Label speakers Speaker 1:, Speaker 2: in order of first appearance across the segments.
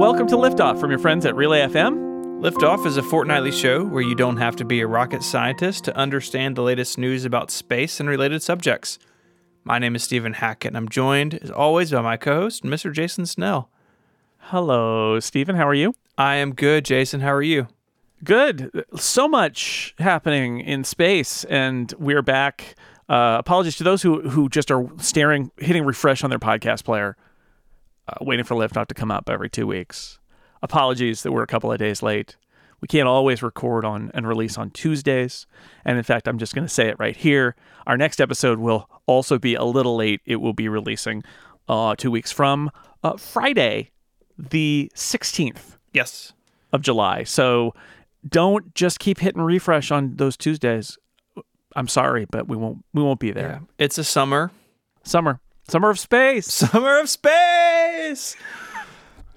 Speaker 1: Welcome to Liftoff from your friends at Relay FM.
Speaker 2: Liftoff is a fortnightly show where you don't have to be a rocket scientist to understand the latest news about space and related subjects. My name is Stephen Hackett, and I'm joined, as always, by my co host, Mr. Jason Snell.
Speaker 1: Hello, Stephen. How are you?
Speaker 2: I am good, Jason. How are you?
Speaker 1: Good. So much happening in space, and we're back. Uh, apologies to those who who just are staring, hitting refresh on their podcast player, uh, waiting for Liftoff to come up every two weeks. Apologies that we're a couple of days late. We can't always record on and release on Tuesdays, and in fact, I'm just going to say it right here. Our next episode will also be a little late. It will be releasing uh, two weeks from uh, Friday, the 16th
Speaker 2: Yes.
Speaker 1: of July. So don't just keep hitting refresh on those Tuesdays. I'm sorry, but we won't we won't be there.
Speaker 2: It's a summer.
Speaker 1: Summer. Summer of space.
Speaker 2: Summer of space!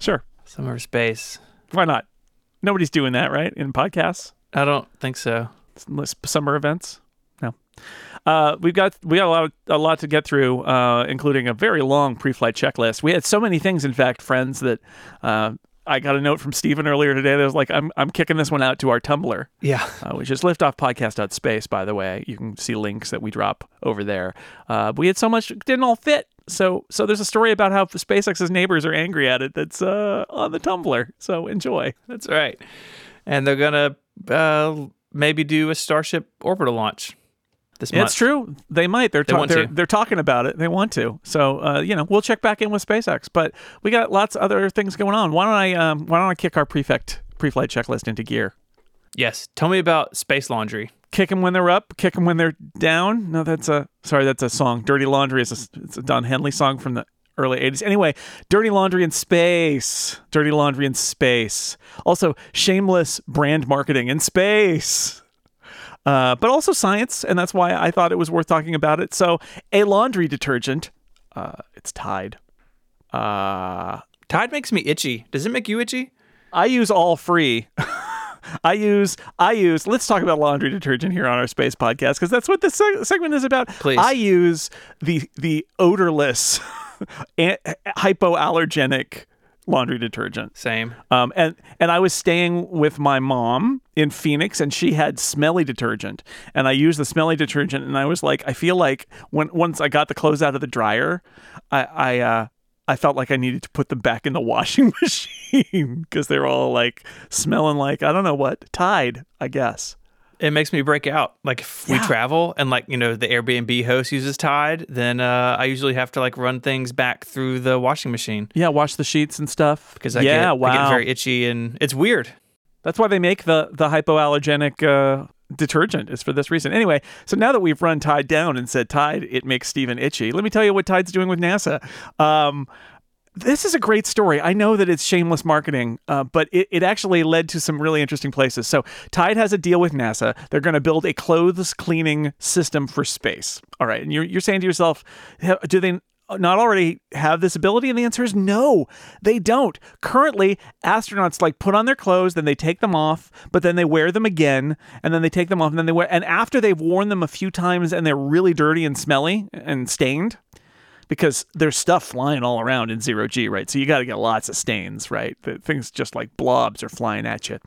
Speaker 1: Sure.
Speaker 2: Summer of space.
Speaker 1: Why not? Nobody's doing that, right? In podcasts.
Speaker 2: I don't think so.
Speaker 1: Summer events. No. Uh, we've got we got a lot of, a lot to get through, uh, including a very long pre-flight checklist. We had so many things, in fact, friends, that uh, I got a note from Stephen earlier today that was like, I'm I'm kicking this one out to our Tumblr.
Speaker 2: Yeah.
Speaker 1: uh, which is liftoffpodcast.space, by the way. You can see links that we drop over there. Uh, we had so much, didn't all fit. So, so there's a story about how SpaceX's neighbors are angry at it that's uh, on the Tumblr. So enjoy.
Speaker 2: That's right. And they're going to uh, maybe do a Starship orbital launch this month.
Speaker 1: It's true. They might. They're ta- they're, they're talking about it. They want to. So, uh, you know, we'll check back in with SpaceX. But we got lots of other things going on. Why don't I um, Why don't I kick our prefect pre-flight checklist into gear?
Speaker 2: Yes. Tell me about space laundry.
Speaker 1: kick them when they're up, kick them when they're down. No, that's a sorry, that's a song. Dirty Laundry is a, it's a Don Henley song from the early 80s. Anyway, Dirty Laundry in space. Dirty Laundry in space. Also, shameless brand marketing in space. Uh, but also science, and that's why I thought it was worth talking about it. So, a laundry detergent, uh, it's Tide. Uh,
Speaker 2: Tide makes me itchy. Does it make you itchy?
Speaker 1: I use all free. I use I use. Let's talk about laundry detergent here on our space podcast because that's what this seg- segment is about.
Speaker 2: Please.
Speaker 1: I use the the odorless, hypoallergenic laundry detergent.
Speaker 2: Same.
Speaker 1: Um, and and I was staying with my mom in Phoenix, and she had smelly detergent, and I used the smelly detergent, and I was like, I feel like when once I got the clothes out of the dryer, I I uh, I felt like I needed to put them back in the washing machine because they're all like smelling like I don't know what Tide, I guess.
Speaker 2: It makes me break out. Like if we travel and like, you know, the Airbnb host uses Tide, then uh, I usually have to like run things back through the washing machine
Speaker 1: Yeah, wash the sheets and stuff.
Speaker 2: because I,
Speaker 1: yeah,
Speaker 2: get,
Speaker 1: wow.
Speaker 2: I get very itchy and it's weird.
Speaker 1: That's why they make the the hypoallergenic uh, detergent is for this reason. Anyway, so now that we've run Tide down and said Tide, it makes Stephen itchy. Let me tell you what Tide's doing with NASA. Um, this is a great story. I know that it's shameless marketing, uh, but it, it actually led to some really interesting places. So Tide has a deal with NASA. They're going to build a clothes cleaning system for space. All right, and you're you're saying to yourself, do they not already have this ability? And the answer is no, they don't. Currently, astronauts like put on their clothes, then they take them off, but then they wear them again, and then they take them off, and then they wear. And after they've worn them a few times and they're really dirty and smelly and stained, because there's stuff flying all around in zero G, right? So you got to get lots of stains, right? The things just like blobs are flying at you.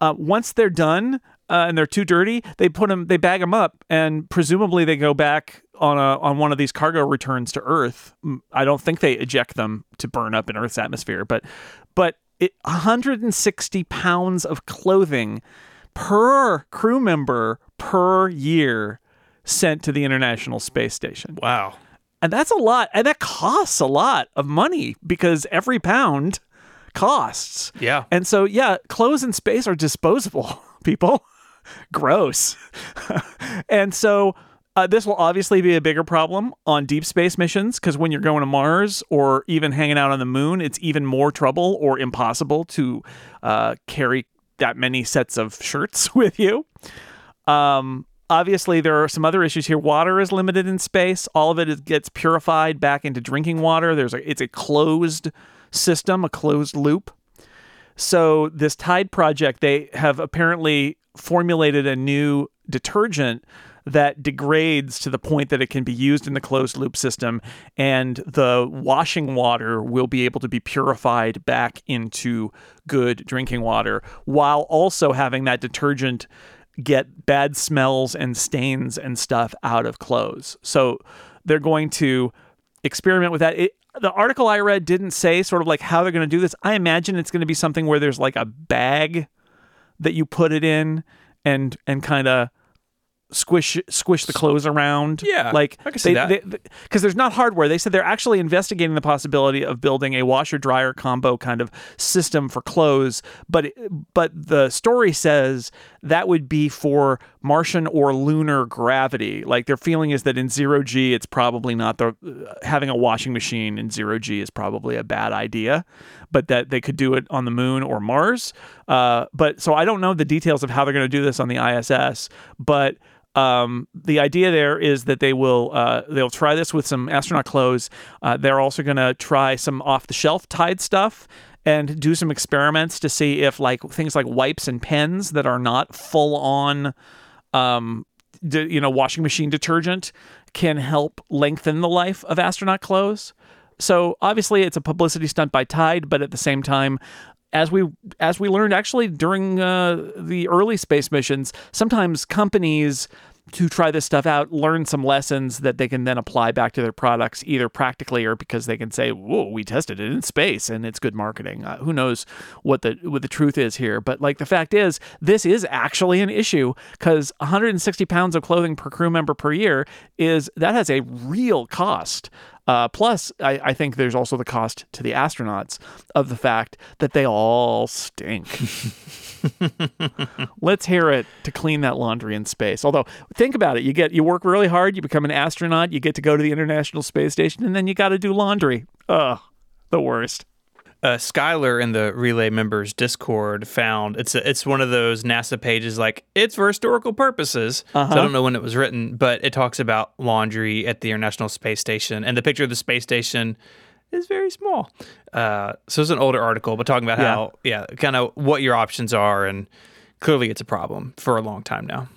Speaker 1: Uh, once they're done uh, and they're too dirty, they put them, they bag them up, and presumably they go back on a on one of these cargo returns to Earth. I don't think they eject them to burn up in Earth's atmosphere, but but it 160 pounds of clothing per crew member per year sent to the International Space Station.
Speaker 2: Wow.
Speaker 1: And that's a lot. And that costs a lot of money because every pound costs.
Speaker 2: Yeah.
Speaker 1: And so, yeah, clothes in space are disposable, people. Gross. and so, uh, this will obviously be a bigger problem on deep space missions because when you're going to Mars or even hanging out on the moon, it's even more trouble or impossible to uh, carry that many sets of shirts with you. Um, obviously, there are some other issues here. Water is limited in space. All of it gets purified back into drinking water. There's a it's a closed system, a closed loop. So this Tide project, they have apparently formulated a new detergent that degrades to the point that it can be used in the closed loop system, and the washing water will be able to be purified back into good drinking water while also having that detergent get bad smells and stains and stuff out of clothes. So they're going to experiment with that. It, the article I read didn't say sort of like how they're going to do this. I imagine it's going to be something where there's like a bag that you put it in and and kind of squish squish the clothes around.
Speaker 2: Yeah,
Speaker 1: like
Speaker 2: I can see
Speaker 1: they,
Speaker 2: that.
Speaker 1: because there's not hardware. They said they're actually investigating the possibility of building a washer dryer combo kind of system for clothes. But but the story says that would be for Martian or lunar gravity. Like their feeling is that in zero g, it's probably not the having a washing machine in zero g is probably a bad idea. But that they could do it on the moon or Mars. Uh, but so I don't know the details of how they're going to do this on the ISS, but um, the idea there is that they will uh, they'll try this with some astronaut clothes. Uh, they're also going to try some off the shelf Tide stuff and do some experiments to see if like things like wipes and pens that are not full on um, d- you know washing machine detergent can help lengthen the life of astronaut clothes. So obviously it's a publicity stunt by Tide, but at the same time, as we as we learned actually during uh, the early space missions, sometimes companies to try this stuff out learn some lessons that they can then apply back to their products, either practically or because they can say, "Whoa, we tested it in space and it's good marketing." Uh, who knows what the what the truth is here? But like the fact is, this is actually an issue because 160 pounds of clothing per crew member per year is that has a real cost. Uh, plus, I, I, think there's also the cost to the astronauts of the fact that they all stink. Let's hear it to clean that laundry in space. Although, think about it: you get you work really hard, you become an astronaut, you get to go to the International Space Station, and then you got to do laundry. Ugh, the worst
Speaker 2: uh, Skylar in the Relay members Discord found it's a, it's one of those NASA pages like it's for historical purposes.
Speaker 1: Uh-huh.
Speaker 2: So I don't know when it was written, but it talks about laundry at the International Space Station, and the picture of the space station is very small. Uh, so it's an older article, but talking about
Speaker 1: Yeah.
Speaker 2: how yeah, kind of what your options are, and clearly it's a problem for a long time now.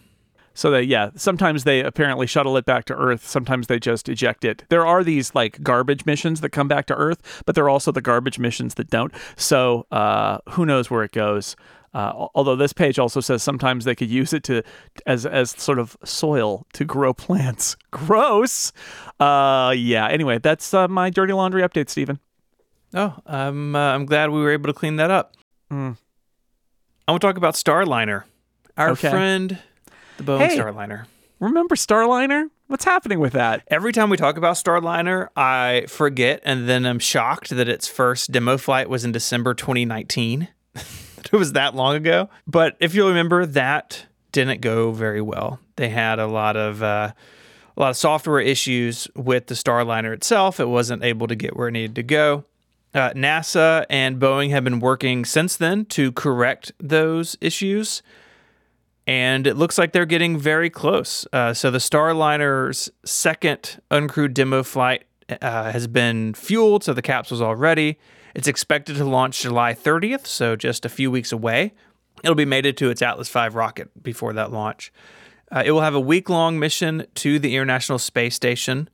Speaker 1: So that yeah, sometimes they apparently shuttle it back to Earth. Sometimes they just eject it. There are these like garbage missions that come back to Earth, but there are also the garbage missions that don't. So uh, who knows where it goes? Uh, although this page also says sometimes they could use it to as as sort of soil to grow plants. Gross. Uh, yeah. Anyway, that's uh, my dirty laundry update, Stephen.
Speaker 2: Oh, I'm uh, I'm glad we were able to clean that up.
Speaker 1: Mm.
Speaker 2: I want to talk about Starliner, our
Speaker 1: Okay.
Speaker 2: friend, the Boeing
Speaker 1: Hey.
Speaker 2: Starliner.
Speaker 1: Remember Starliner? What's happening with that?
Speaker 2: Every time we talk about Starliner, I forget and then I'm shocked that its first demo flight was in December 2019. it was that long ago. But if you'll remember, that didn't go very well. They had a lot of uh, a lot of software issues with the Starliner itself. It wasn't able to get where it needed to go. Uh, NASA and Boeing have been working since then to correct those issues and it looks like they're getting very close. Uh, so the Starliner's second uncrewed demo flight uh, has been fueled, so the capsule's all ready. It's expected to launch July 30th, so just a few weeks away. It'll be mated to its Atlas V rocket before that launch. Uh, it will have a week long mission to the International Space Station,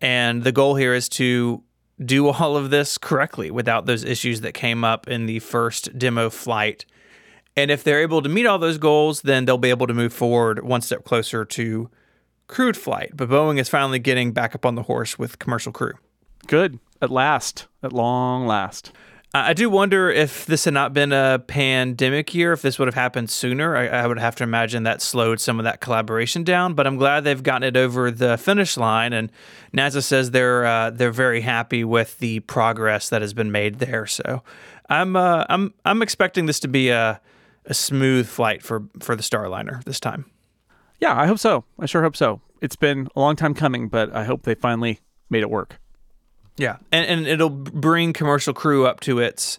Speaker 2: and the goal here is to do all of this correctly without those issues that came up in the first demo flight. And if they're able to meet all those goals, then they'll be able to move forward one step closer to crewed flight. But Boeing is finally getting back up on the horse with commercial crew.
Speaker 1: Good. At last. At long last.
Speaker 2: Uh, I do wonder if this had not been a pandemic year, if this would have happened sooner. I, I would have to imagine that slowed some of that collaboration down. But I'm glad they've gotten it over the finish line, and NASA says they're uh, they're very happy with the progress that has been made there. So I'm uh, I'm I'm expecting this to be a a smooth flight for for the Starliner this time.
Speaker 1: Yeah, I hope so. I sure hope so. It's been a long time coming, but I hope they finally made it work.
Speaker 2: Yeah, and and it'll bring commercial crew up to its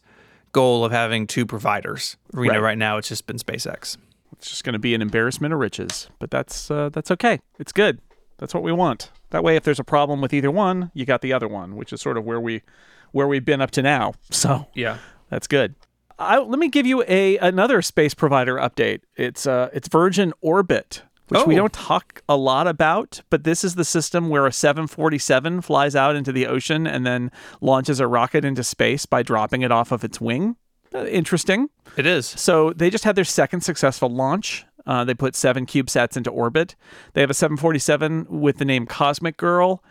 Speaker 2: goal of having two providers. You know,
Speaker 1: Right.
Speaker 2: right now it's just been SpaceX.
Speaker 1: It's just going to be an embarrassment of riches, but that's uh, that's okay. It's good. That's what we want. That way, if there's a problem with either one, you got the other one, which is sort of where we where we've been up to now. So
Speaker 2: Yeah.
Speaker 1: that's good. I, let me give you a another space provider update. It's uh it's Virgin Orbit. which we
Speaker 2: Oh.
Speaker 1: don't talk a lot about. But this is the system where a 747 flies out into the ocean and then launches a rocket into space by dropping it off of its wing. Uh, interesting.
Speaker 2: It is.
Speaker 1: So they just had their second successful launch. Uh, they put seven CubeSats into orbit. They have a 747 with the name Cosmic Girl,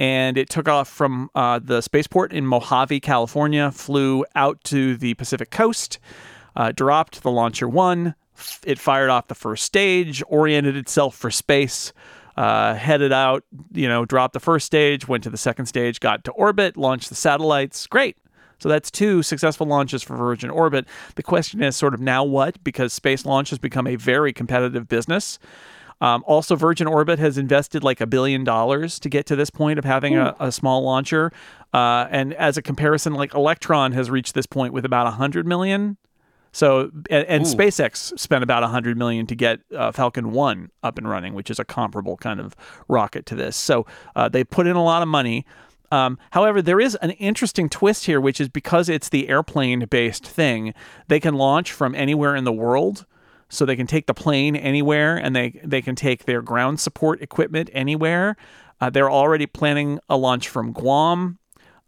Speaker 1: and it took off from uh, the spaceport in Mojave, California, flew out to the Pacific coast, uh, dropped the launcher one. It fired off the first stage, oriented itself for space, uh, headed out, you know, dropped the first stage, went to the second stage, got to orbit, launched the satellites. Great. So that's two successful launches for Virgin Orbit. The question is sort of now what? Because space launch has become a very competitive business. Um, also, Virgin Orbit has invested like a billion dollars to get to this point of having a, a small launcher. Uh, and as a comparison, like Electron has reached this point with about a hundred million. So, and, and SpaceX spent about a hundred million to get uh, Falcon One up and running, which is a comparable kind of rocket to this. So uh, they put in a lot of money. Um, however, there is an interesting twist here, which is because it's the airplane based thing, they can launch from anywhere in the world. So they can take the plane anywhere and they, they can take their ground support equipment anywhere. Uh, they're already planning a launch from Guam,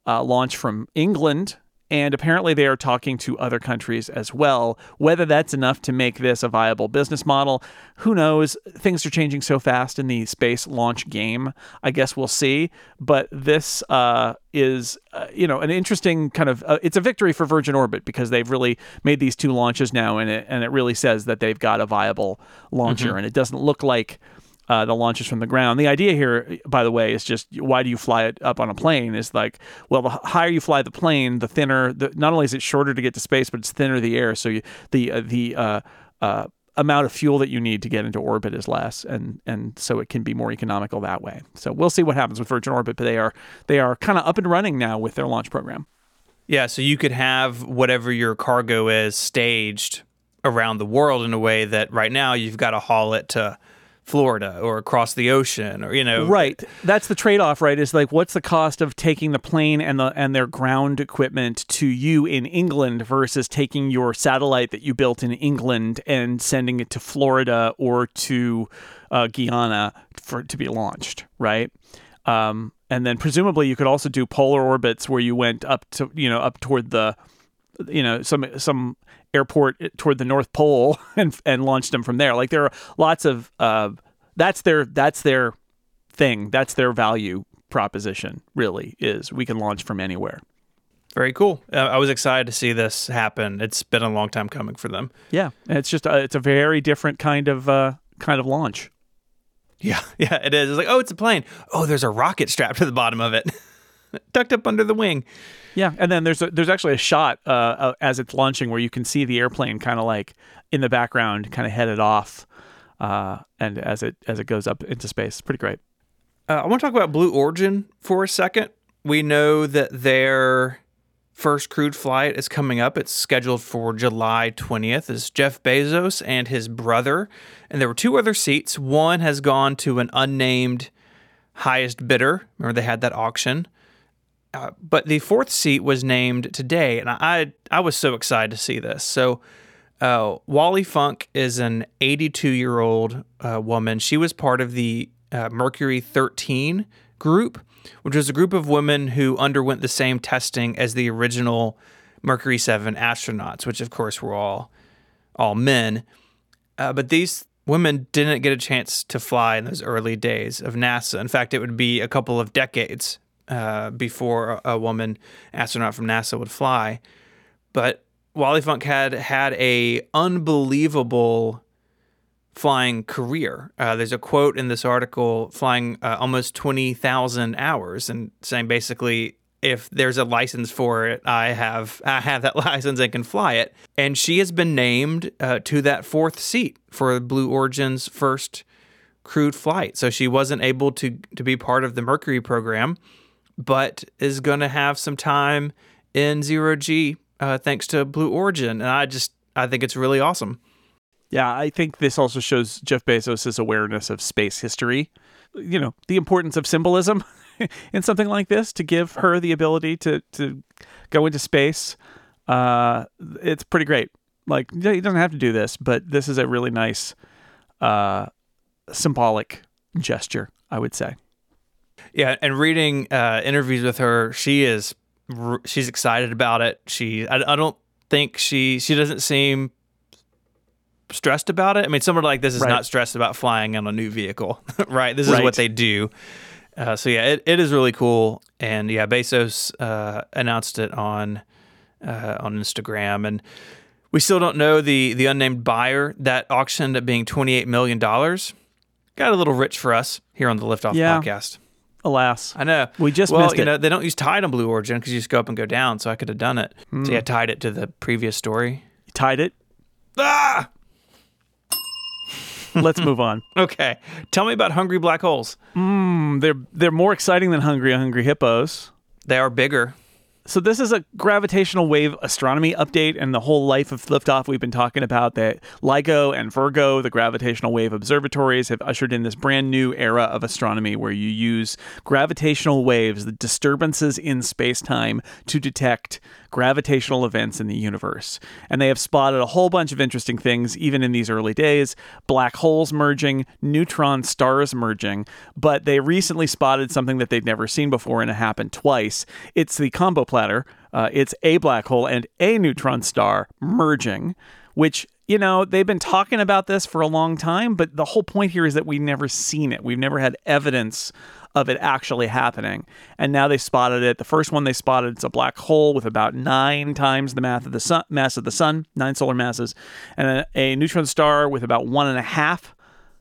Speaker 1: uh, launch from England, and apparently they are talking to other countries as well. Whether that's enough to make this a viable business model, who knows? Things are changing so fast in the space launch game. I guess we'll see. But this uh, is, uh, you know, an interesting kind of. Uh, it's a victory for Virgin Orbit because they've really made these two launches now, and it and it really says that they've got a viable launcher, and it doesn't look like uh, the launches from the ground. The idea here, by the way, is just why do you fly it up on a plane? Is like, well, the higher you fly the plane, the thinner. The, not only is it shorter to get to space, but it's thinner the air. So you, the uh, the uh, uh, amount of fuel that you need to get into orbit is less, and and so it can be more economical that way. So we'll see what happens with Virgin Orbit, but they are they are kind of up and running now with their launch program.
Speaker 2: Yeah, so you could have whatever your cargo is staged around the world in a way that right now you've got to haul it to Florida or across the ocean or you know
Speaker 1: Right. That's the trade-off, right? Is like what's the cost of taking the plane and the and their ground equipment to you in England versus taking your satellite that you built in England and sending it to Florida or to uh, Guyana for to be launched, right? Um, and then presumably you could also do polar orbits where you went up to you know up toward the you know some some airport toward the North Pole and and launched them from there. Like there are lots of uh, that's their that's their thing. That's their value proposition. Really is we can launch from anywhere.
Speaker 2: Very cool. Uh, I was excited to see this happen. It's been a long time coming for them.
Speaker 1: Yeah, and it's just a, it's a very different kind of uh, kind of launch.
Speaker 2: Yeah, yeah, it is. It's like, oh, it's a plane. Oh, there's a rocket strapped to the bottom of it, tucked up under the wing.
Speaker 1: Yeah, and then there's a, there's actually a shot uh, uh, as it's launching where you can see the airplane kind of like in the background, kind of headed off, uh, and as it as it goes up into space, pretty great.
Speaker 2: Uh, I want to talk about Blue Origin for a second. We know that their first crewed flight is coming up. It's scheduled for July 20th. Is Jeff Bezos and his brother, and there were two other seats. One has gone to an unnamed highest bidder. Remember they had that auction. Uh, but the fourth seat was named today, and I I was so excited to see this. So, uh, Wally Funk is an 82 year old uh, woman. She was part of the uh, Mercury 13 group, which was a group of women who underwent the same testing as the original Mercury 7 astronauts, which of course were all all men. Uh, but these women didn't get a chance to fly in those early days of NASA. In fact, it would be a couple of decades uh, before a, woman astronaut from NASA would fly. But Wally Funk had had a unbelievable flying career. Uh, there's a quote in this article flying uh, almost 20,000 hours and saying basically if there's a license for it, I have I have that license and can fly it. And she has been named uh, to that fourth seat for Blue Origin's first crewed flight. So she wasn't able to to be part of the Mercury program, but is going to have some time in zero G uh, thanks to Blue Origin. And I just I think it's really awesome.
Speaker 1: Yeah, I think this also shows Jeff Bezos' awareness of space history. You know, the importance of symbolism in something like this to give her the ability to to go into space. Uh, it's pretty great. Like he doesn't have to do this, but this is a really nice uh, symbolic gesture, I would say.
Speaker 2: Yeah, and reading uh, interviews with her, she is she's excited about it. She I, I don't think she she doesn't seem stressed about it. I mean, someone like this is
Speaker 1: Right.
Speaker 2: not stressed about flying on a new vehicle, right? This is
Speaker 1: Right.
Speaker 2: what they do. Uh, so yeah, it, it is really cool. And yeah, Bezos uh, announced it on uh, on Instagram, and we still don't know the the unnamed buyer. That auction ended up being twenty eight million dollars. Got a little rich for us here on the Liftoff
Speaker 1: Yeah.
Speaker 2: podcast.
Speaker 1: Alas,
Speaker 2: I know.
Speaker 1: We just
Speaker 2: well,
Speaker 1: missed
Speaker 2: you
Speaker 1: it.
Speaker 2: know, they don't use tide on Blue Origin because you just go up and go down. So I could have done it. So
Speaker 1: Hmm.
Speaker 2: yeah, tied it to the previous story.
Speaker 1: you tied it.
Speaker 2: Ah,
Speaker 1: Let's move on.
Speaker 2: okay. Tell me about hungry black holes.
Speaker 1: Mm, they're they're more exciting than hungry hungry hippos.
Speaker 2: They are bigger.
Speaker 1: So this is a gravitational wave astronomy update, and the whole life of liftoff we've been talking about that LIGO and Virgo, the gravitational wave observatories, have ushered in this brand new era of astronomy where you use gravitational waves, the disturbances in space-time, to detect gravitational events in the universe. And they have spotted a whole bunch of interesting things, even in these early days: black holes merging, neutron stars merging. But they recently spotted something that they'd never seen before, and it happened twice. It's the combo platter. Uh, it's a black hole and a neutron star merging, which you know they've been talking about this for a long time. But the whole point here is that we've never seen it. We've never had evidence of it actually happening. And now they spotted it. The first one they spotted is a black hole with about nine times the mass of the sun, mass of the sun, nine solar masses, and a, a neutron star with about one and a half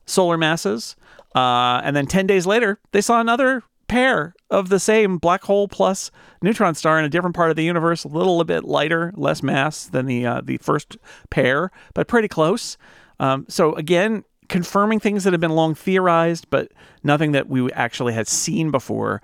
Speaker 1: solar masses. Uh, and then 10 days later, they saw another pair of the same black hole plus neutron star in a different part of the universe, a little bit lighter, less mass than the uh, the first pair, but pretty close. Um, so again, confirming things that have been long theorized, but nothing that we actually had seen before.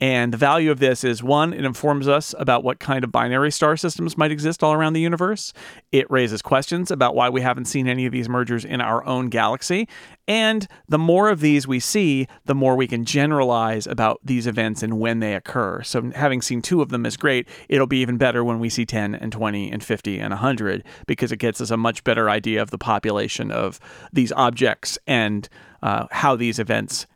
Speaker 1: And the value of this is one, it informs us about what kind of binary star systems might exist all around the universe. It raises questions about why we haven't seen any of these mergers in our own galaxy. And the more of these we see, the more we can generalize about these events and when they occur. So having seen two of them is great. It'll be even better when we see 10 and 20 and 50 and 100 because it gets us a much better idea of the population of these objects and uh, how these events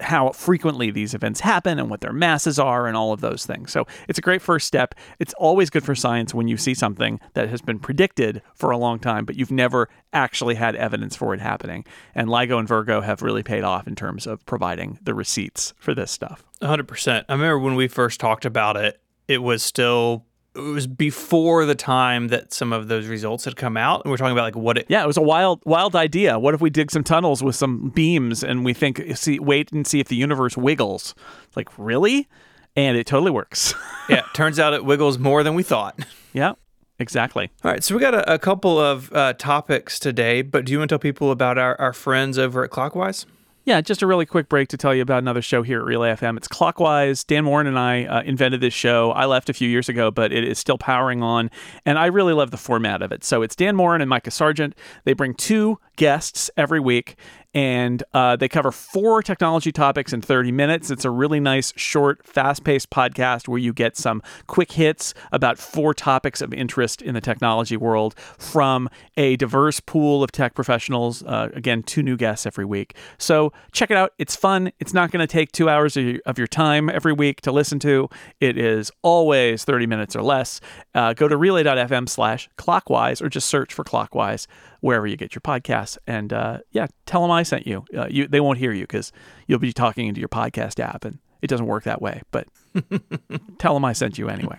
Speaker 1: how frequently these events happen and what their masses are and all of those things. So it's a great first step. It's always good for science when you see something that has been predicted for a long time, but you've never actually had evidence for it happening. And LIGO and Virgo have really paid off in terms of providing the receipts for this stuff.
Speaker 2: 100%. I remember when we first talked about it, it was still it was before the time that some of those results had come out and we're talking about like what it
Speaker 1: Yeah, it was a wild, wild idea. What if we dig some tunnels with some beams and we think, see, wait and see if the universe wiggles? It's like, really? And it totally works.
Speaker 2: yeah, turns out it wiggles more than we thought.
Speaker 1: yeah, exactly.
Speaker 2: All right, so we got a, a couple of uh, topics today, but do you want to tell people about our, our friends over at Clockwise?
Speaker 1: Yeah, just a really quick break to tell you about another show here at Relay FM. It's Clockwise. Dan Moren and I uh, invented this show. I left a few years ago, but it is still powering on, and I really love the format of it. So it's Dan Moren and Mikah Sargent. They bring two guests every week, and uh, they cover four technology topics in 30 minutes. It's a really nice, short, fast paced podcast where you get some quick hits about four topics of interest in the technology world from a diverse pool of tech professionals. Uh, again, two new guests every week. So check it out. It's fun. It's not going to take two hours of your, time every week to listen to. It is always 30 minutes or less. Uh, go to relay.fm slash clockwise or just search for clockwise wherever you get your podcasts. And uh, yeah, tell them I sent you. Uh, you they won't hear you because you'll be talking into your podcast app, and it doesn't work that way. But tell them I sent you anyway.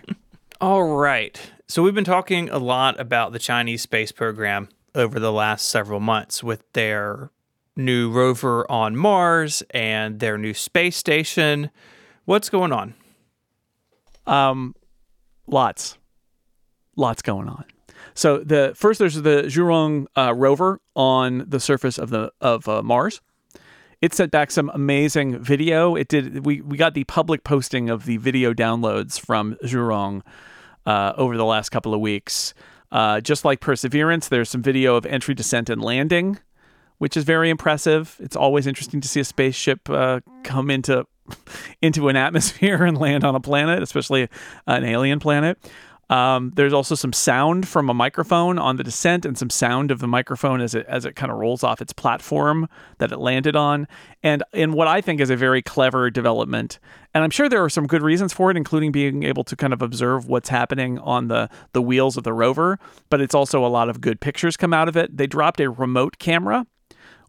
Speaker 2: All right. So we've been talking a lot about the Chinese space program over the last several months with their new rover on Mars and their new space station. What's going on?
Speaker 1: Um, lots, lots going on. So the first there's the Zhurong uh, rover on the surface of the of uh, Mars. It sent back some amazing video. It did. We we got the public posting of the video downloads from Zhurong uh, over the last couple of weeks. Uh, just like Perseverance, there's some video of entry, descent, and landing, which is very impressive. It's always interesting to see a spaceship uh, come into into an atmosphere and land on a planet, especially an alien planet. Um, there's also some sound from a microphone on the descent, and some sound of the microphone as it as it kind of rolls off its platform that it landed on. And in what I think is a very clever development, and I'm sure there are some good reasons for it, including being able to kind of observe what's happening on the the wheels of the rover. But it's also a lot of good pictures come out of it. They dropped a remote camera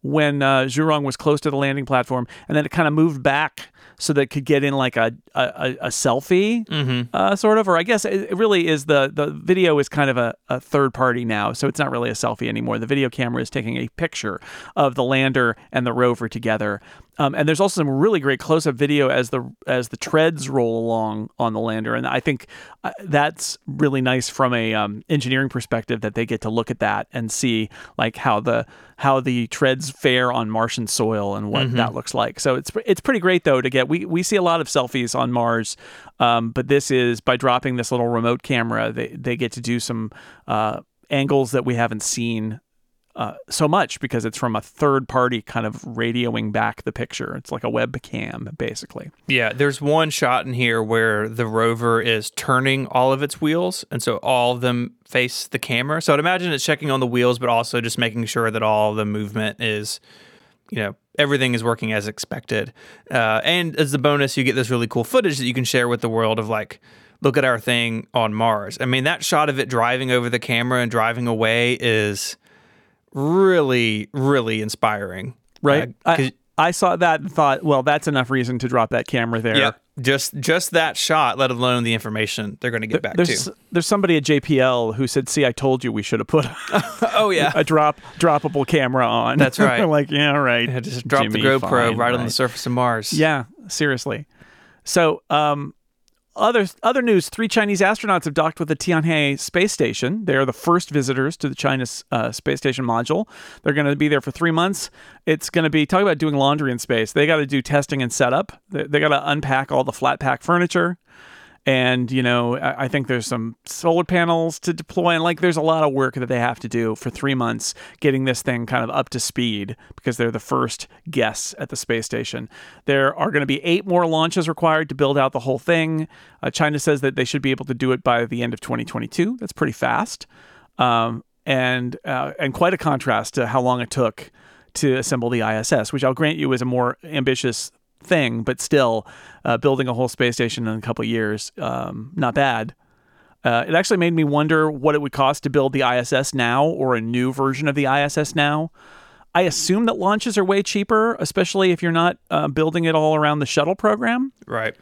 Speaker 1: when uh, Zhurong was close to the landing platform, and then it kind of moved back so that could get in like a a, a selfie,
Speaker 2: Mm-hmm.
Speaker 1: uh, sort of. Or I guess it it really is the the video is kind of a, a third party now, so it's not really a selfie anymore. The video camera is taking a picture of the lander and the rover together. Um, and there's also some really great close-up video as the as the treads roll along on the lander, and I think uh, that's really nice from a um, engineering perspective that they get to look at that and see like how the how the treads fare on Martian soil and what that looks like. So it's it's pretty great though to get. We we see a lot of selfies on Mars, um, but this is by dropping this little remote camera, they they get to do some uh, angles that we haven't seen uh, so much because it's from a third party kind of radioing back the picture. It's like a webcam, basically.
Speaker 2: Yeah, there's one shot in here where the rover is turning all of its wheels, and so all of them face the camera. So I'd imagine it's checking on the wheels, but also just making sure that all the movement is, you know, everything is working as expected. Uh, and as the bonus, you get this really cool footage that you can share with the world of like, look at our thing on Mars. I mean, that shot of it driving over the camera and driving away is really, really inspiring.
Speaker 1: Right?
Speaker 2: Uh,
Speaker 1: I, I saw that and thought, well, that's enough reason to drop that camera there.
Speaker 2: Yeah, Just just that shot, let alone the information they're going to get back
Speaker 1: There's
Speaker 2: to.
Speaker 1: there's somebody at JPL who said, "See, I told you we should have put
Speaker 2: Oh yeah.
Speaker 1: a drop droppable camera on."
Speaker 2: That's right.
Speaker 1: like, yeah, right.
Speaker 2: Yeah, just drop
Speaker 1: Jimmy,
Speaker 2: the GoPro
Speaker 1: fine,
Speaker 2: right, on the surface of Mars.
Speaker 1: Yeah, seriously. So, um, other other news: three Chinese astronauts have docked with the Tianhe space station. They are the first visitors to the China's uh, space station module. They're going to be there for three months. It's going to be talk about doing laundry in space. They got to do testing and setup. They, they got to unpack all the flat pack furniture. And you know, I, I think there's some solar panels to deploy, and like there's a lot of work that they have to do for three months getting this thing kind of up to speed because they're the first guests at the space station. There are going to be eight more launches required to build out the whole thing. Uh, China says that they should be able to do it by the end of 2022. That's pretty fast, um, and uh, and quite a contrast to how long it took to assemble the ISS, which I'll grant you is a more ambitious thing, but still, uh, building a whole space station in a couple of years, um, not bad. Uh, it actually made me wonder what it would cost to build the ISS now or a new version of the ISS now. I assume that launches are way cheaper, especially if you're not uh, building it all around the shuttle program.
Speaker 2: Right.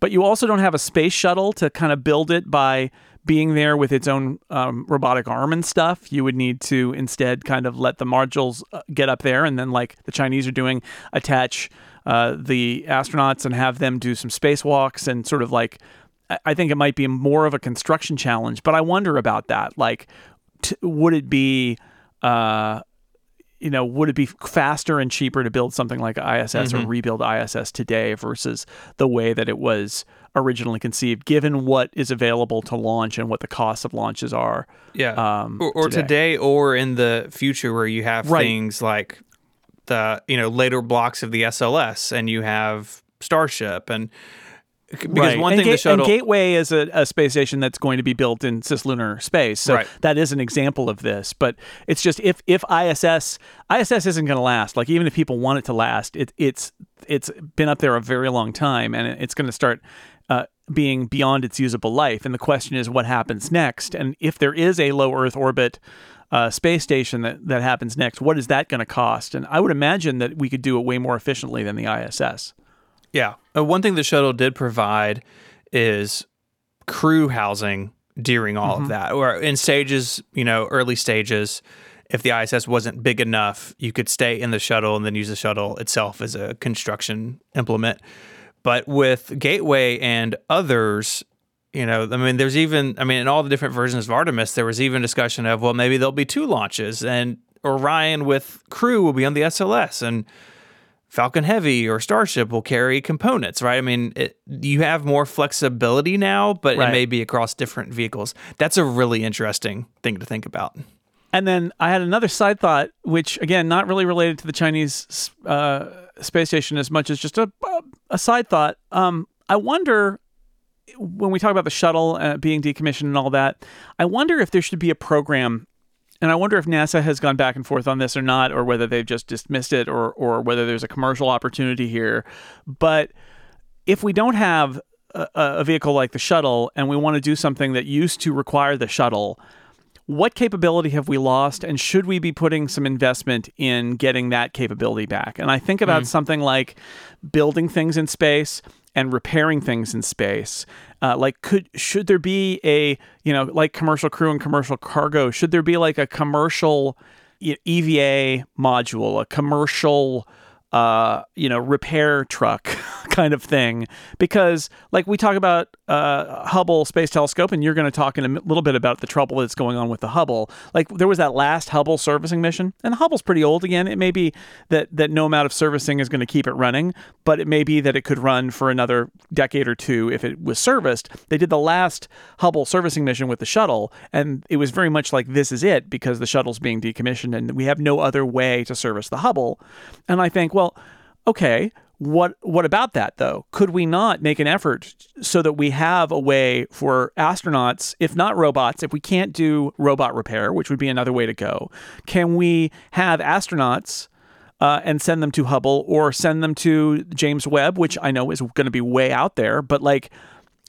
Speaker 1: But you also don't have a space shuttle to kind of build it by being there with its own um, robotic arm and stuff. You would need to instead kind of let the modules uh, get up there and then, like the Chinese are doing, attach uh, the astronauts and have them do some spacewalks and sort of like. I- think it might be more of a construction challenge, but I wonder about that. Like, t- would it be, uh, you know, would it be faster and cheaper to build something like ISS or rebuild ISS today versus the way that it was originally conceived, given what is available to launch and what the costs of launches are?
Speaker 2: Yeah.
Speaker 1: Um,
Speaker 2: or, or
Speaker 1: today.
Speaker 2: today. or in the future where you have
Speaker 1: Right.
Speaker 2: things like the you know later blocks of the SLS and you have Starship and because
Speaker 1: Right.
Speaker 2: one
Speaker 1: and
Speaker 2: thing the shuttle
Speaker 1: and Gateway is a, a space station that's going to be built in cislunar space, so
Speaker 2: Right.
Speaker 1: that is an example of this. But it's just if if ISS ISS isn't going to last, like even if people want it to last, it, it's it's been up there a very long time, and it's going to start. Uh, being beyond its usable life, and the question is what happens next. And if there is a low Earth orbit uh, space station that that happens next, what is that going to cost? And I would imagine that we could do it way more efficiently than the ISS.
Speaker 2: Yeah. Uh, one thing the shuttle did provide is crew housing during all
Speaker 1: Mm-hmm.
Speaker 2: of that, or in stages, you know, early stages. If the ISS wasn't big enough, you could stay in the shuttle and then use the shuttle itself as a construction implement. But with Gateway and others, you know, I mean, there's even, I mean, in all the different versions of Artemis, there was even discussion of, well, maybe there'll be two launches and Orion with crew will be on the SLS and Falcon Heavy or Starship will carry components, right? I mean, it, you have more flexibility now, but
Speaker 1: Right.
Speaker 2: it may be across different vehicles. That's a really interesting thing to think about.
Speaker 1: And then I had another side thought, which again, not really related to the Chinese uh, space station as much as just a a side thought. Um, I wonder when we talk about the shuttle uh, being decommissioned and all that, I wonder if there should be a program and I wonder if NASA has gone back and forth on this or not, or whether they've just dismissed it, or or whether there's a commercial opportunity here. But if we don't have a, a vehicle like the shuttle, and we want to do something that used to require the shuttle, what capability have we lost, and should we be putting some investment in getting that capability back? And I think about mm. something like building things in space and repairing things in space. Uh, like, could should there be a you know like commercial crew and commercial cargo? Should there be like a commercial EVA module, a commercial uh, you know, repair truck kind of thing. Because, like, we talk about uh, Hubble Space Telescope, and you're going to talk in a little bit about the trouble that's going on with the Hubble. Like, there was that last Hubble servicing mission, and Hubble's pretty old again. It may be that that no amount of servicing is going to keep it running, but it may be that it could run for another decade or two if it was serviced. They did the last Hubble servicing mission with the shuttle, and it was very much like this is it because the shuttle's being decommissioned, and we have no other way to service the Hubble. And I think, well well, okay, what what about that though? Could we not make an effort so that we have a way for astronauts, if not robots, if we can't do robot repair, which would be another way to go, can we have astronauts uh, and send them to Hubble or send them to James Webb, which I know is going to be way out there, but like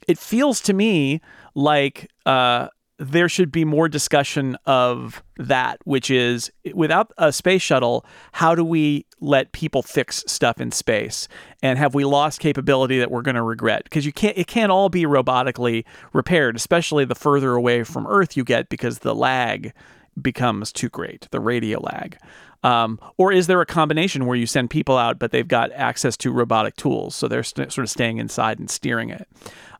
Speaker 1: it feels to me like uh, there should be more discussion of that, which is without a space shuttle, how do we let people fix stuff in space? And have we lost capability that we're going to regret? Because you can't, it can't all be robotically repaired, especially the further away from Earth you get because the lag becomes too great, the radio lag. Um, or is there a combination where you send people out, but they've got access to robotic tools, so they're st- sort of staying inside and steering it?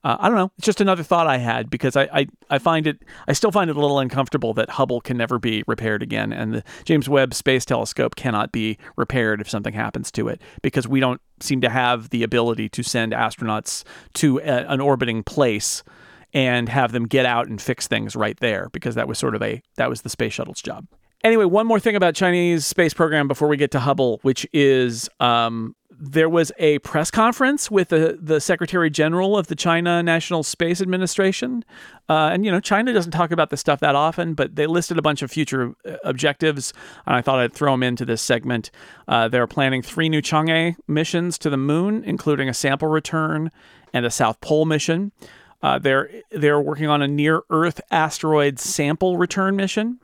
Speaker 1: uh, I don't know. It's just another thought I had because I, I, I find it, I still find it a little uncomfortable that Hubble can never be repaired again and the James Webb Space Telescope cannot be repaired if something happens to it because we don't seem to have the ability to send astronauts to a, an orbiting place and have them get out and fix things right there because that was sort of a, that was the space shuttle's job. Anyway, one more thing about Chinese space program before we get to Hubble, which is um, there was a press conference with the, the Secretary General of the China National Space Administration. Uh, and, you know, China doesn't talk about this stuff that often, but they listed a bunch of future uh, objectives. And I thought I'd throw them into this segment. Uh, they're planning three new Chang'e missions to the moon, including a sample return and a South Pole mission. Uh, they're, they're working on a near Earth asteroid sample return mission.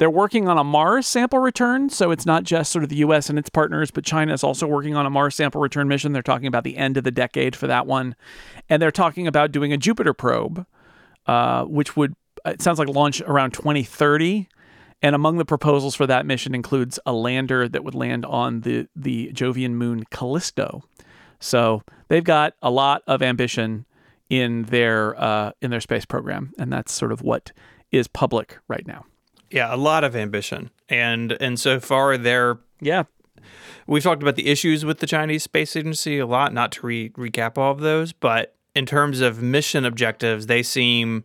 Speaker 1: They're working on a Mars sample return, so it's not just sort of the US and its partners, but China is also working on a Mars sample return mission. They're talking about the end of the decade for that one. And they're talking about doing a Jupiter probe, uh, which would, it sounds like, launch around 2030. And among the proposals for that mission includes a lander that would land on the, the Jovian moon Callisto. So they've got a lot of ambition in their uh, in their space program, and that's sort of what is public right now.
Speaker 2: Yeah, a lot of ambition, and and so far they're
Speaker 1: yeah.
Speaker 2: We've talked about the issues with the Chinese Space Agency a lot. Not to re- recap all of those, but in terms of mission objectives, they seem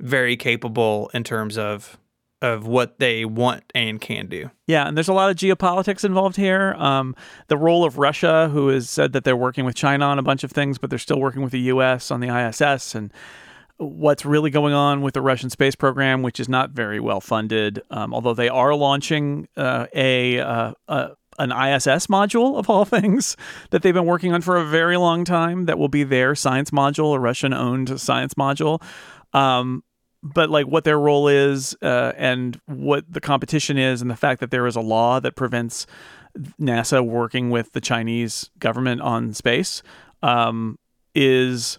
Speaker 2: very capable in terms of of what they want and can do.
Speaker 1: Yeah, and there's a lot of geopolitics involved here. Um, the role of Russia, who has said that they're working with China on a bunch of things, but they're still working with the U.S. on the ISS, and what's really going on with the Russian space program, which is not very well funded, um, although they are launching uh, a, uh, an ISS module of all things that they've been working on for a very long time. That will be their science module, a Russian-owned science module. Um, but like what their role is uh, and what the competition is, and the fact that there is a law that prevents NASA working with the Chinese government on space um, is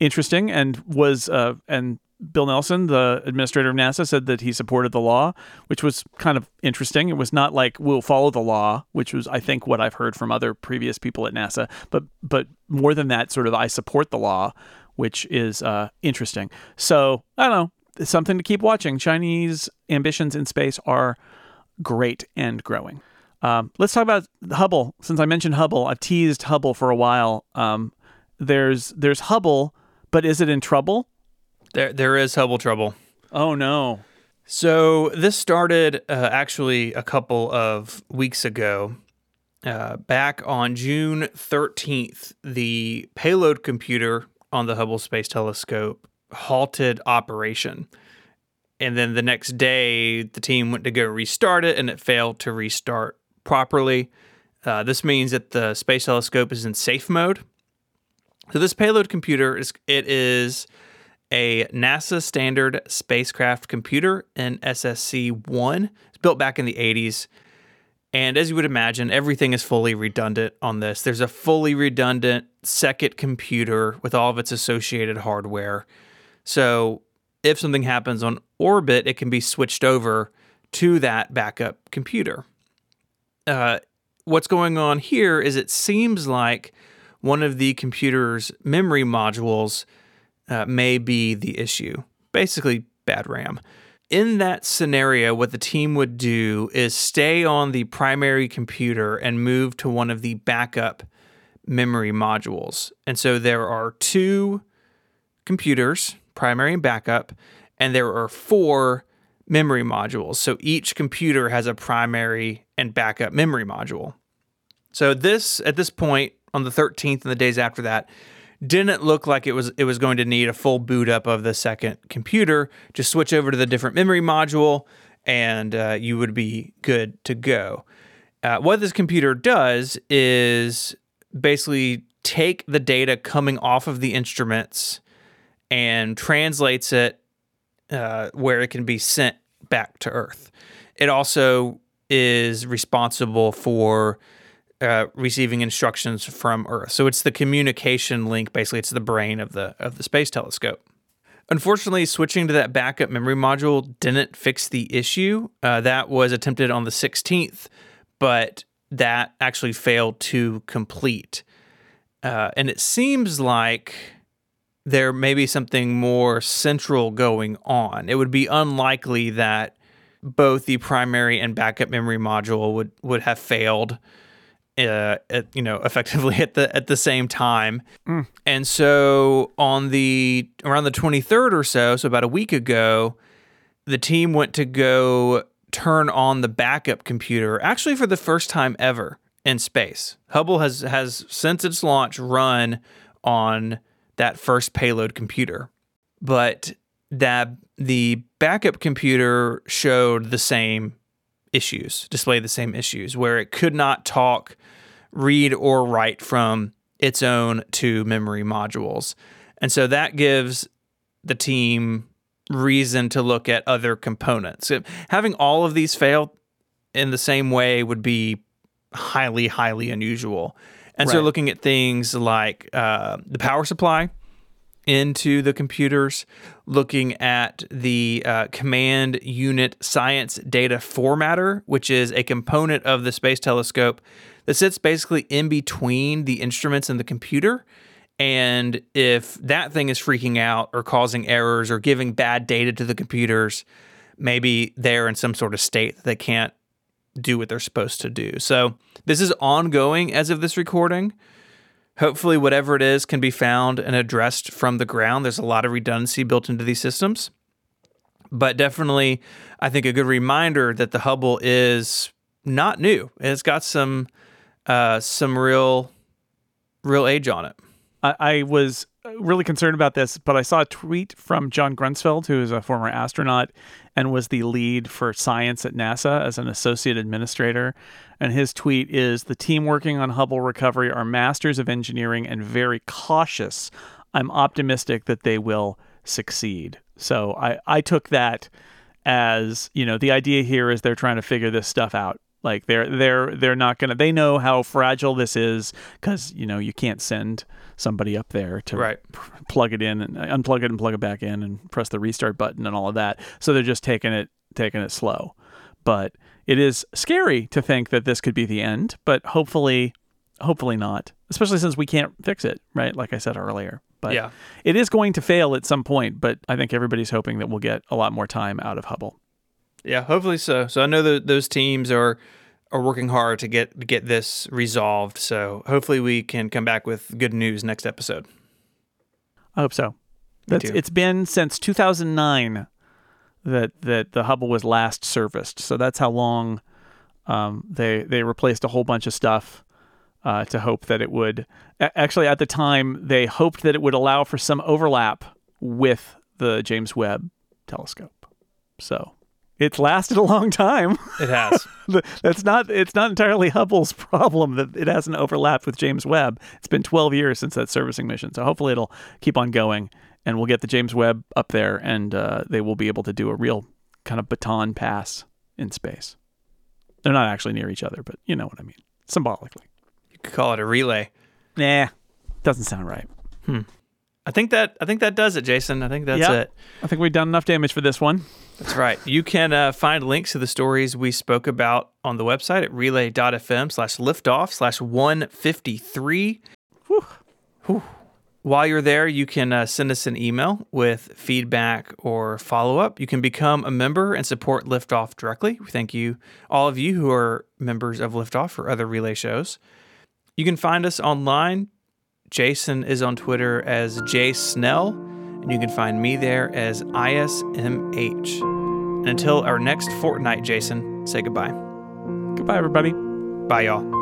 Speaker 1: interesting and was uh, and Bill Nelson, the administrator of NASA, said that he supported the law, which was kind of interesting. It was not like we'll follow the law, which was I think what I've heard from other previous people at NASA, but but more than that, sort of I support the law, which is uh, interesting. So I don't know, something to keep watching. Chinese ambitions in space are great and growing. Um, let's talk about Hubble. Since I mentioned Hubble, I've teased Hubble for a while. Um, there's there's Hubble but is it in trouble?
Speaker 2: There, there is Hubble trouble.
Speaker 1: Oh no.
Speaker 2: So this started uh, actually a couple of weeks ago. Uh, back on June 13th, the payload computer on the Hubble Space Telescope halted operation. And then the next day, the team went to go restart it and it failed to restart properly. Uh, this means that the Space Telescope is in safe mode. So this payload computer is it is a NASA standard spacecraft computer, an SSC one. It's built back in the 80s. And as you would imagine, everything is fully redundant on this. There's a fully redundant second computer with all of its associated hardware. So if something happens on orbit, it can be switched over to that backup computer. Uh, what's going on here is it seems like one of the computer's memory modules uh, may be the issue. Basically, bad RAM. In that scenario, what the team would do is stay on the primary computer and move to one of the backup memory modules. And so there are two computers, primary and backup, and there are four memory modules. So each computer has a primary and backup memory module. So this at this point on the 13th and the days after that didn't look like it was it was going to need a full boot up of the second computer. Just switch over to the different memory module, and uh, you would be good to go. Uh, what this computer does is basically take the data coming off of the instruments and translates it uh, where it can be sent back to Earth. It also is responsible for uh, receiving instructions from Earth. So it's the communication link. Basically, it's the brain of the of the space telescope. Unfortunately, switching to that backup memory module didn't fix the issue. Uh, that was attempted on the 16th, but that actually failed to complete. Uh, and it seems like there may be something more central going on. It would be unlikely that both the primary and backup memory module would would have failed uh, at, you know, effectively at the at the same time. Mm. And so on the around the 23rd or so, so about a week ago, the team went to go turn on the backup computer actually for the first time ever in space. Hubble has has since its launch run on that first payload computer. But that the backup computer showed the same issues, display the same issues, where it could not talk, read, or write from its own two memory modules. And so that gives the team reason to look at other components. Having all of these fail in the same way would be highly, highly unusual. And right. so looking at things like uh, the power supply into the computers, looking at the uh, command unit science data formatter, which is a component of the Space Telescope that sits basically in between the instruments and the computer. And if that thing is freaking out or causing errors or giving bad data to the computers, maybe they're in some sort of state that they can't do what they're supposed to do. So this is ongoing as of this recording. Hopefully, whatever it is can be found and addressed from the ground. There's a lot of redundancy built into these systems. But definitely, I think a good reminder that the Hubble is not new. It's got some uh, some real real age on it.
Speaker 1: I, I was really concerned about this, but I saw a tweet from John Grunsfeld, who is a former astronaut and was the lead for science at NASA as an associate administrator. And his tweet is The team working on Hubble recovery are masters of engineering and very cautious. I'm optimistic that they will succeed. So I, I took that as, you know, the idea here is they're trying to figure this stuff out like they're they're they're not gonna. They know how fragile this is because you know you can't send somebody up there to
Speaker 2: right.
Speaker 1: p- plug it in and uh, unplug it and plug it back in and press the restart button and all of that. So they're just taking it taking it slow. But it is scary to think that this could be the end. But hopefully, hopefully not. Especially since we can't fix it, right? Like I said earlier. But
Speaker 2: yeah.
Speaker 1: it is going to fail at some point. But I think everybody's hoping that we'll get a lot more time out of Hubble.
Speaker 2: Yeah, hopefully so. So I know that those teams are are working hard to get to get this resolved. So hopefully we can come back with good news next episode.
Speaker 1: I hope so. That's it's been since 2009 that that the Hubble was last serviced. So that's how long um, they they replaced a whole bunch of stuff uh, to hope that it would. Actually, at the time, they hoped that it would allow for some overlap with the James Webb telescope. So it's lasted a long time.
Speaker 2: It has.
Speaker 1: That's not. It's not entirely Hubble's problem that it hasn't overlapped with James Webb. It's been 12 years since that servicing mission, so hopefully it'll keep on going, and we'll get the James Webb up there, and uh, they will be able to do a real kind of baton pass in space. They're not actually near each other, but you know what I mean, symbolically.
Speaker 2: you could call it a relay.
Speaker 1: Nah, doesn't sound right. Hmm.
Speaker 2: I think that I think that does it, Jason. I think that's
Speaker 1: Yep.
Speaker 2: it.
Speaker 1: I think we've done enough damage for this one.
Speaker 2: That's right. You can uh, find links to the stories we spoke about on the website at relay.fm slash liftoff slash 153. Whew. While you're there, you can uh, send us an email with feedback or follow up. You can become a member and support Liftoff directly. We thank you, all of you who are members of Liftoff or other relay shows. You can find us online. Jason is on Twitter as J Snell, and you can find me there as ISMH. And until our next fortnight, Jason, say goodbye.
Speaker 1: Goodbye, everybody.
Speaker 2: Bye, y'all.